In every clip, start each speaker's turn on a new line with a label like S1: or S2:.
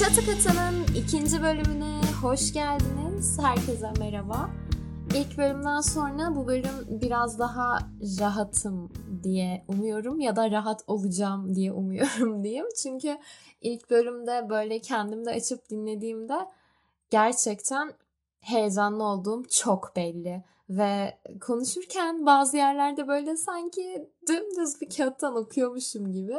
S1: Çatı Katı'nın ikinci bölümüne hoş geldiniz. Herkese merhaba. İlk bölümden sonra bu bölüm biraz daha rahatım diye umuyorum ya da rahat olacağım diye umuyorum diyeyim. Çünkü ilk bölümde böyle kendimde açıp dinlediğimde gerçekten heyecanlı olduğum çok belli. Ve konuşurken bazı yerlerde böyle sanki dümdüz bir kağıttan okuyormuşum gibi.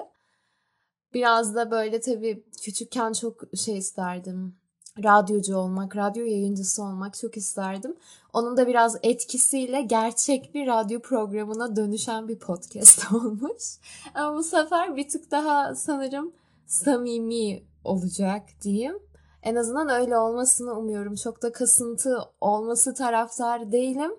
S1: Biraz da böyle tabii küçükken çok şey isterdim. Radyocu olmak, radyo yayıncısı olmak çok isterdim. Onun da biraz etkisiyle gerçek bir radyo programına dönüşen bir podcast olmuş. Ama bu sefer bir tık daha sanırım samimi olacak diyeyim. En azından öyle olmasını umuyorum. Çok da kasıntı olması taraftar değilim.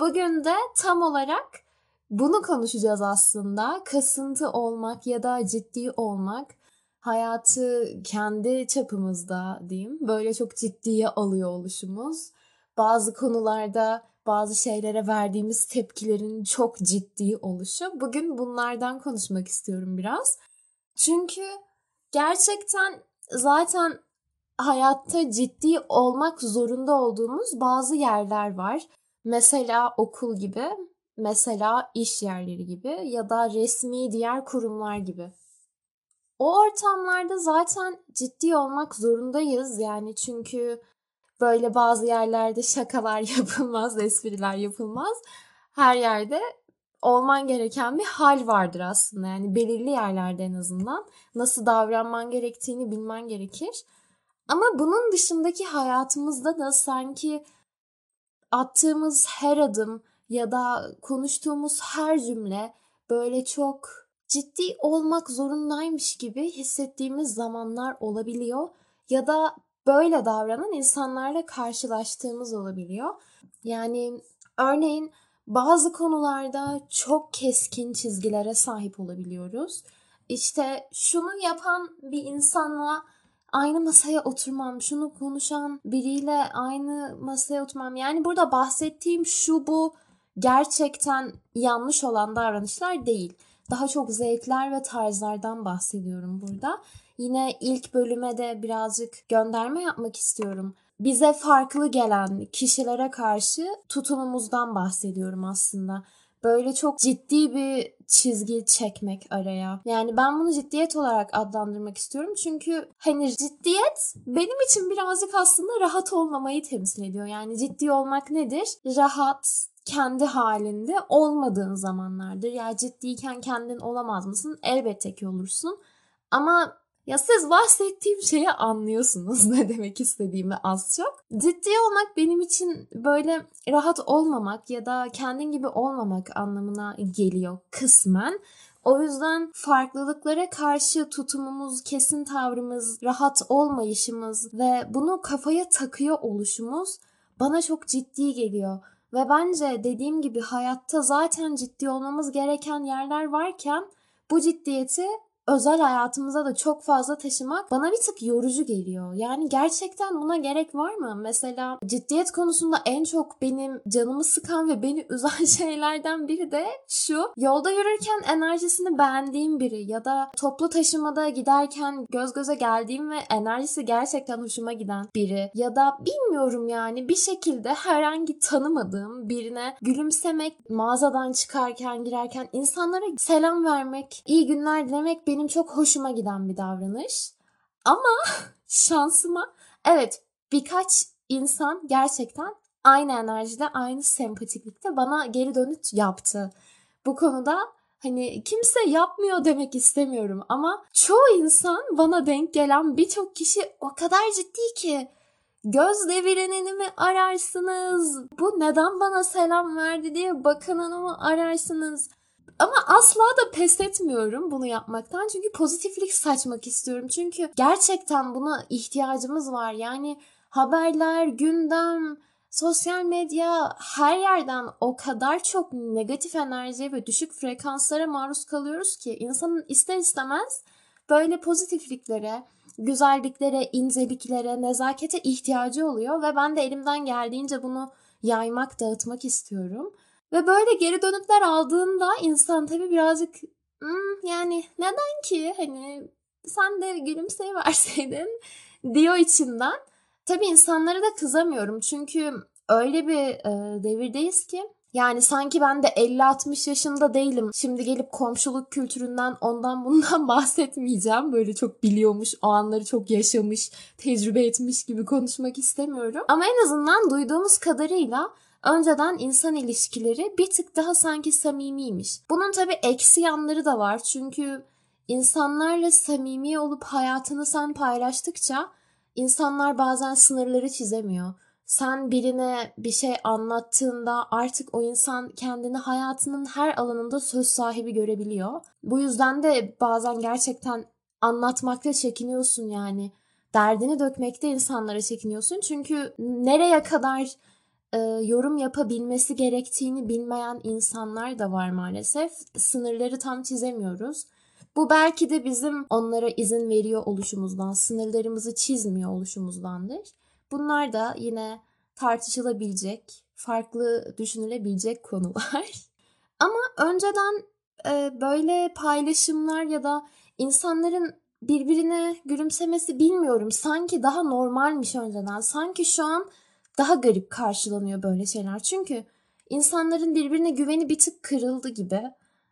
S1: Bugün de tam olarak bunu konuşacağız aslında. Kasıntı olmak ya da ciddi olmak. Hayatı kendi çapımızda diyeyim. Böyle çok ciddiye alıyor oluşumuz. Bazı konularda bazı şeylere verdiğimiz tepkilerin çok ciddi oluşu. Bugün bunlardan konuşmak istiyorum biraz. Çünkü gerçekten zaten hayatta ciddi olmak zorunda olduğumuz bazı yerler var. Mesela okul gibi, mesela iş yerleri gibi ya da resmi diğer kurumlar gibi. O ortamlarda zaten ciddi olmak zorundayız yani çünkü böyle bazı yerlerde şakalar yapılmaz, espriler yapılmaz. Her yerde olman gereken bir hal vardır aslında. Yani belirli yerlerde en azından nasıl davranman gerektiğini bilmen gerekir. Ama bunun dışındaki hayatımızda da sanki attığımız her adım ya da konuştuğumuz her cümle böyle çok ciddi olmak zorundaymış gibi hissettiğimiz zamanlar olabiliyor ya da böyle davranan insanlarla karşılaştığımız olabiliyor. Yani örneğin bazı konularda çok keskin çizgilere sahip olabiliyoruz. İşte şunu yapan bir insanla aynı masaya oturmam, şunu konuşan biriyle aynı masaya oturmam. Yani burada bahsettiğim şu bu gerçekten yanlış olan davranışlar değil. Daha çok zevkler ve tarzlardan bahsediyorum burada. Yine ilk bölüme de birazcık gönderme yapmak istiyorum. Bize farklı gelen kişilere karşı tutumumuzdan bahsediyorum aslında böyle çok ciddi bir çizgi çekmek araya. Yani ben bunu ciddiyet olarak adlandırmak istiyorum. Çünkü hani ciddiyet benim için birazcık aslında rahat olmamayı temsil ediyor. Yani ciddi olmak nedir? Rahat, kendi halinde olmadığın zamanlardır. Ya ciddiyken kendin olamaz mısın? Elbette ki olursun. Ama ya siz bahsettiğim şeyi anlıyorsunuz ne demek istediğimi az çok. Ciddi olmak benim için böyle rahat olmamak ya da kendin gibi olmamak anlamına geliyor kısmen. O yüzden farklılıklara karşı tutumumuz, kesin tavrımız, rahat olmayışımız ve bunu kafaya takıyor oluşumuz bana çok ciddi geliyor. Ve bence dediğim gibi hayatta zaten ciddi olmamız gereken yerler varken bu ciddiyeti özel hayatımıza da çok fazla taşımak bana bir tık yorucu geliyor. Yani gerçekten buna gerek var mı? Mesela ciddiyet konusunda en çok benim canımı sıkan ve beni üzen şeylerden biri de şu. Yolda yürürken enerjisini beğendiğim biri ya da toplu taşımada giderken göz göze geldiğim ve enerjisi gerçekten hoşuma giden biri ya da bilmiyorum yani bir şekilde herhangi tanımadığım birine gülümsemek, mağazadan çıkarken girerken insanlara selam vermek, iyi günler dilemek benim çok hoşuma giden bir davranış. Ama şansıma evet birkaç insan gerçekten aynı enerjide, aynı sempatiklikte bana geri dönüş yaptı. Bu konuda hani kimse yapmıyor demek istemiyorum ama çoğu insan bana denk gelen birçok kişi o kadar ciddi ki göz devirenini mi ararsınız? Bu neden bana selam verdi diye bakanını mı ararsınız? Ama asla da pes etmiyorum bunu yapmaktan. Çünkü pozitiflik saçmak istiyorum. Çünkü gerçekten buna ihtiyacımız var. Yani haberler, gündem, sosyal medya her yerden o kadar çok negatif enerji ve düşük frekanslara maruz kalıyoruz ki insanın ister istemez böyle pozitifliklere, güzelliklere, inceliklere, nezakete ihtiyacı oluyor ve ben de elimden geldiğince bunu yaymak, dağıtmak istiyorum. Ve böyle geri dönütler aldığında insan tabii birazcık hmm, yani neden ki hani sen de gülümseyiverseydin diyor içinden. Tabii insanlara da kızamıyorum çünkü öyle bir e, devirdeyiz ki yani sanki ben de 50-60 yaşında değilim. Şimdi gelip komşuluk kültüründen ondan bundan bahsetmeyeceğim. Böyle çok biliyormuş, o anları çok yaşamış, tecrübe etmiş gibi konuşmak istemiyorum. Ama en azından duyduğumuz kadarıyla önceden insan ilişkileri bir tık daha sanki samimiymiş. Bunun tabii eksi yanları da var. Çünkü insanlarla samimi olup hayatını sen paylaştıkça insanlar bazen sınırları çizemiyor sen birine bir şey anlattığında artık o insan kendini hayatının her alanında söz sahibi görebiliyor. Bu yüzden de bazen gerçekten anlatmakta çekiniyorsun yani. Derdini dökmekte insanlara çekiniyorsun. Çünkü nereye kadar e, yorum yapabilmesi gerektiğini bilmeyen insanlar da var maalesef. Sınırları tam çizemiyoruz. Bu belki de bizim onlara izin veriyor oluşumuzdan, sınırlarımızı çizmiyor oluşumuzdandır. Bunlar da yine tartışılabilecek, farklı düşünülebilecek konular. Ama önceden e, böyle paylaşımlar ya da insanların birbirine gülümsemesi bilmiyorum. Sanki daha normalmiş önceden. Sanki şu an daha garip karşılanıyor böyle şeyler. Çünkü insanların birbirine güveni bir tık kırıldı gibi.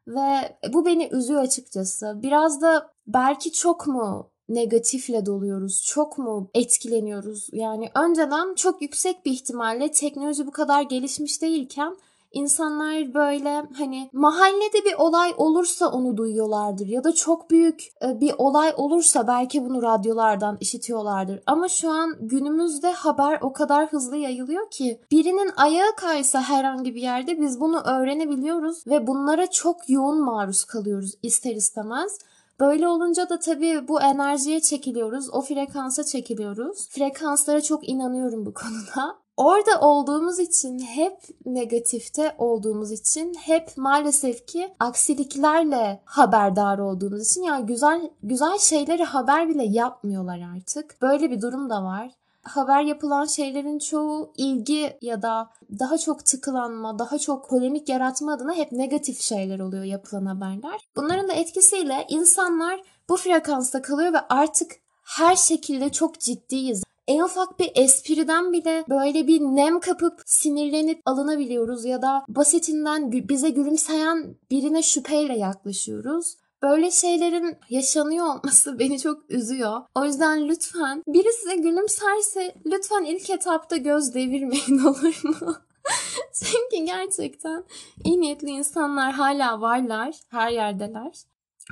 S1: Ve bu beni üzüyor açıkçası. Biraz da belki çok mu negatifle doluyoruz? Çok mu etkileniyoruz? Yani önceden çok yüksek bir ihtimalle teknoloji bu kadar gelişmiş değilken insanlar böyle hani mahallede bir olay olursa onu duyuyorlardır ya da çok büyük e, bir olay olursa belki bunu radyolardan işitiyorlardır. Ama şu an günümüzde haber o kadar hızlı yayılıyor ki birinin ayağı kaysa herhangi bir yerde biz bunu öğrenebiliyoruz ve bunlara çok yoğun maruz kalıyoruz ister istemez. Böyle olunca da tabii bu enerjiye çekiliyoruz. O frekansa çekiliyoruz. Frekanslara çok inanıyorum bu konuda. Orada olduğumuz için hep negatifte olduğumuz için hep maalesef ki aksiliklerle haberdar olduğumuz için yani güzel güzel şeyleri haber bile yapmıyorlar artık. Böyle bir durum da var haber yapılan şeylerin çoğu ilgi ya da daha çok tıklanma, daha çok polemik yaratma adına hep negatif şeyler oluyor yapılan haberler. Bunların da etkisiyle insanlar bu frekansta kalıyor ve artık her şekilde çok ciddiyiz. En ufak bir espriden bile böyle bir nem kapıp sinirlenip alınabiliyoruz ya da basitinden bize gülümseyen birine şüpheyle yaklaşıyoruz. Böyle şeylerin yaşanıyor olması beni çok üzüyor. O yüzden lütfen biri size gülümserse lütfen ilk etapta göz devirmeyin olur mu? Çünkü gerçekten iyi niyetli insanlar hala varlar, her yerdeler.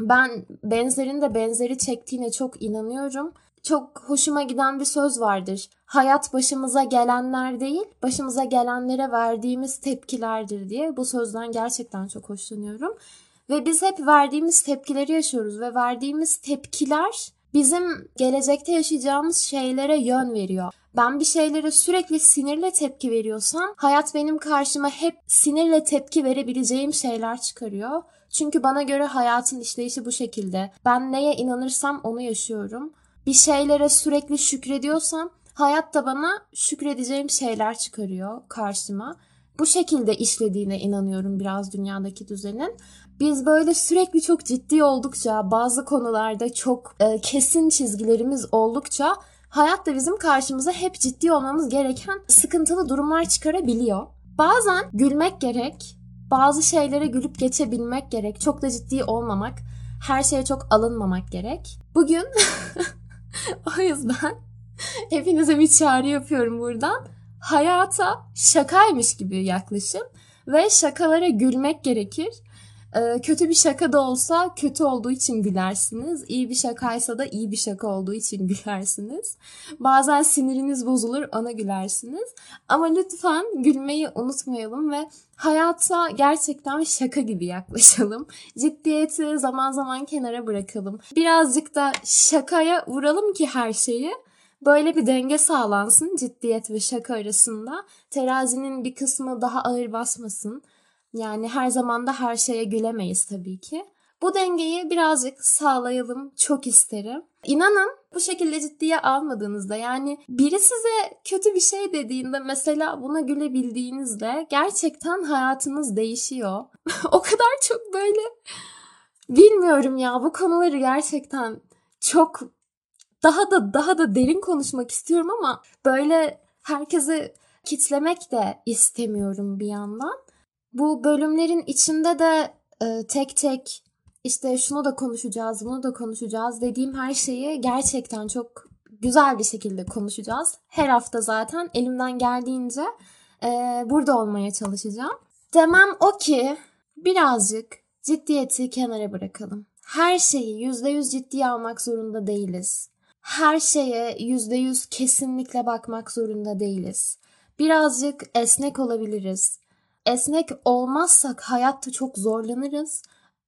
S1: Ben benzerin de benzeri çektiğine çok inanıyorum. Çok hoşuma giden bir söz vardır. Hayat başımıza gelenler değil, başımıza gelenlere verdiğimiz tepkilerdir diye. Bu sözden gerçekten çok hoşlanıyorum. Ve biz hep verdiğimiz tepkileri yaşıyoruz ve verdiğimiz tepkiler bizim gelecekte yaşayacağımız şeylere yön veriyor. Ben bir şeylere sürekli sinirle tepki veriyorsam hayat benim karşıma hep sinirle tepki verebileceğim şeyler çıkarıyor. Çünkü bana göre hayatın işleyişi bu şekilde. Ben neye inanırsam onu yaşıyorum. Bir şeylere sürekli şükrediyorsam hayat da bana şükredeceğim şeyler çıkarıyor karşıma. Bu şekilde işlediğine inanıyorum biraz dünyadaki düzenin. Biz böyle sürekli çok ciddi oldukça, bazı konularda çok e, kesin çizgilerimiz oldukça hayat da bizim karşımıza hep ciddi olmamız gereken sıkıntılı durumlar çıkarabiliyor. Bazen gülmek gerek, bazı şeylere gülüp geçebilmek gerek, çok da ciddi olmamak, her şeye çok alınmamak gerek. Bugün o yüzden hepinize bir çağrı yapıyorum buradan. Hayata şakaymış gibi yaklaşın ve şakalara gülmek gerekir. Ee, kötü bir şaka da olsa kötü olduğu için gülersiniz. İyi bir şakaysa da iyi bir şaka olduğu için gülersiniz. Bazen siniriniz bozulur ona gülersiniz. Ama lütfen gülmeyi unutmayalım ve hayata gerçekten şaka gibi yaklaşalım. Ciddiyeti zaman zaman kenara bırakalım. Birazcık da şakaya vuralım ki her şeyi. Böyle bir denge sağlansın ciddiyet ve şaka arasında. Terazinin bir kısmı daha ağır basmasın. Yani her zaman da her şeye gülemeyiz tabii ki. Bu dengeyi birazcık sağlayalım çok isterim. İnanın bu şekilde ciddiye almadığınızda yani biri size kötü bir şey dediğinde mesela buna gülebildiğinizde gerçekten hayatınız değişiyor. o kadar çok böyle bilmiyorum ya bu konuları gerçekten çok daha da daha da derin konuşmak istiyorum ama böyle herkesi kitlemek de istemiyorum bir yandan. Bu bölümlerin içinde de e, tek tek işte şunu da konuşacağız, bunu da konuşacağız dediğim her şeyi gerçekten çok güzel bir şekilde konuşacağız. Her hafta zaten elimden geldiğince e, burada olmaya çalışacağım. Demem o ki birazcık ciddiyeti kenara bırakalım. Her şeyi %100 ciddiye almak zorunda değiliz. Her şeye %100 kesinlikle bakmak zorunda değiliz. Birazcık esnek olabiliriz. Esnek olmazsak hayatta çok zorlanırız.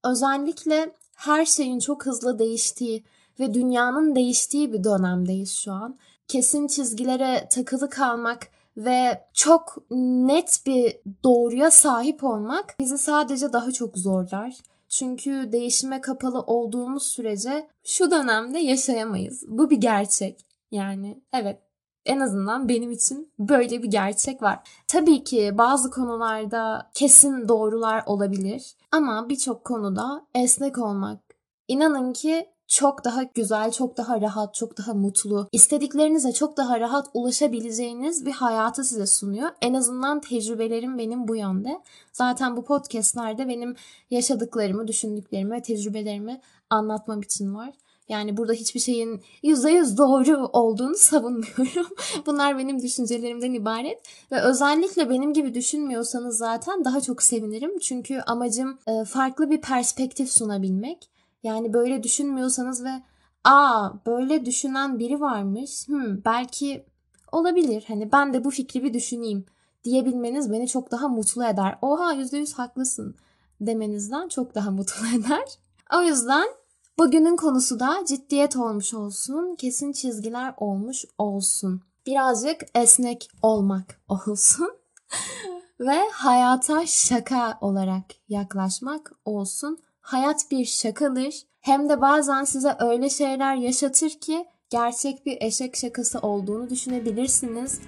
S1: Özellikle her şeyin çok hızlı değiştiği ve dünyanın değiştiği bir dönemdeyiz şu an. Kesin çizgilere takılı kalmak ve çok net bir doğruya sahip olmak bizi sadece daha çok zorlar. Çünkü değişime kapalı olduğumuz sürece şu dönemde yaşayamayız. Bu bir gerçek. Yani evet en azından benim için böyle bir gerçek var. Tabii ki bazı konularda kesin doğrular olabilir ama birçok konuda esnek olmak inanın ki çok daha güzel, çok daha rahat, çok daha mutlu, istediklerinize çok daha rahat ulaşabileceğiniz bir hayatı size sunuyor. En azından tecrübelerim benim bu yönde. Zaten bu podcastlerde benim yaşadıklarımı, düşündüklerimi ve tecrübelerimi anlatmam için var. Yani burada hiçbir şeyin %100 doğru olduğunu savunmuyorum. Bunlar benim düşüncelerimden ibaret. Ve özellikle benim gibi düşünmüyorsanız zaten daha çok sevinirim. Çünkü amacım e, farklı bir perspektif sunabilmek. Yani böyle düşünmüyorsanız ve aa böyle düşünen biri varmış. Hmm, belki olabilir. Hani ben de bu fikri bir düşüneyim diyebilmeniz beni çok daha mutlu eder. Oha %100 haklısın demenizden çok daha mutlu eder. O yüzden Bugünün konusu da ciddiyet olmuş olsun, kesin çizgiler olmuş olsun. Birazcık esnek olmak olsun ve hayata şaka olarak yaklaşmak olsun. Hayat bir şakadır. Hem de bazen size öyle şeyler yaşatır ki gerçek bir eşek şakası olduğunu düşünebilirsiniz.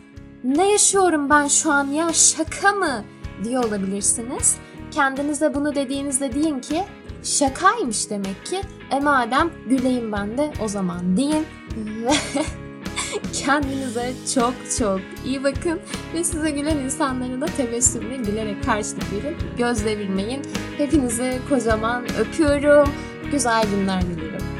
S1: Ne yaşıyorum ben şu an ya şaka mı diye olabilirsiniz. Kendinize bunu dediğinizde deyin ki şakaymış demek ki. E madem güleyim ben de o zaman deyin. Ve kendinize çok çok iyi bakın. Ve size gülen insanlara da tebessümle gülerek karşılık verin. Göz devirmeyin. Hepinizi kocaman öpüyorum. Güzel günler diliyorum.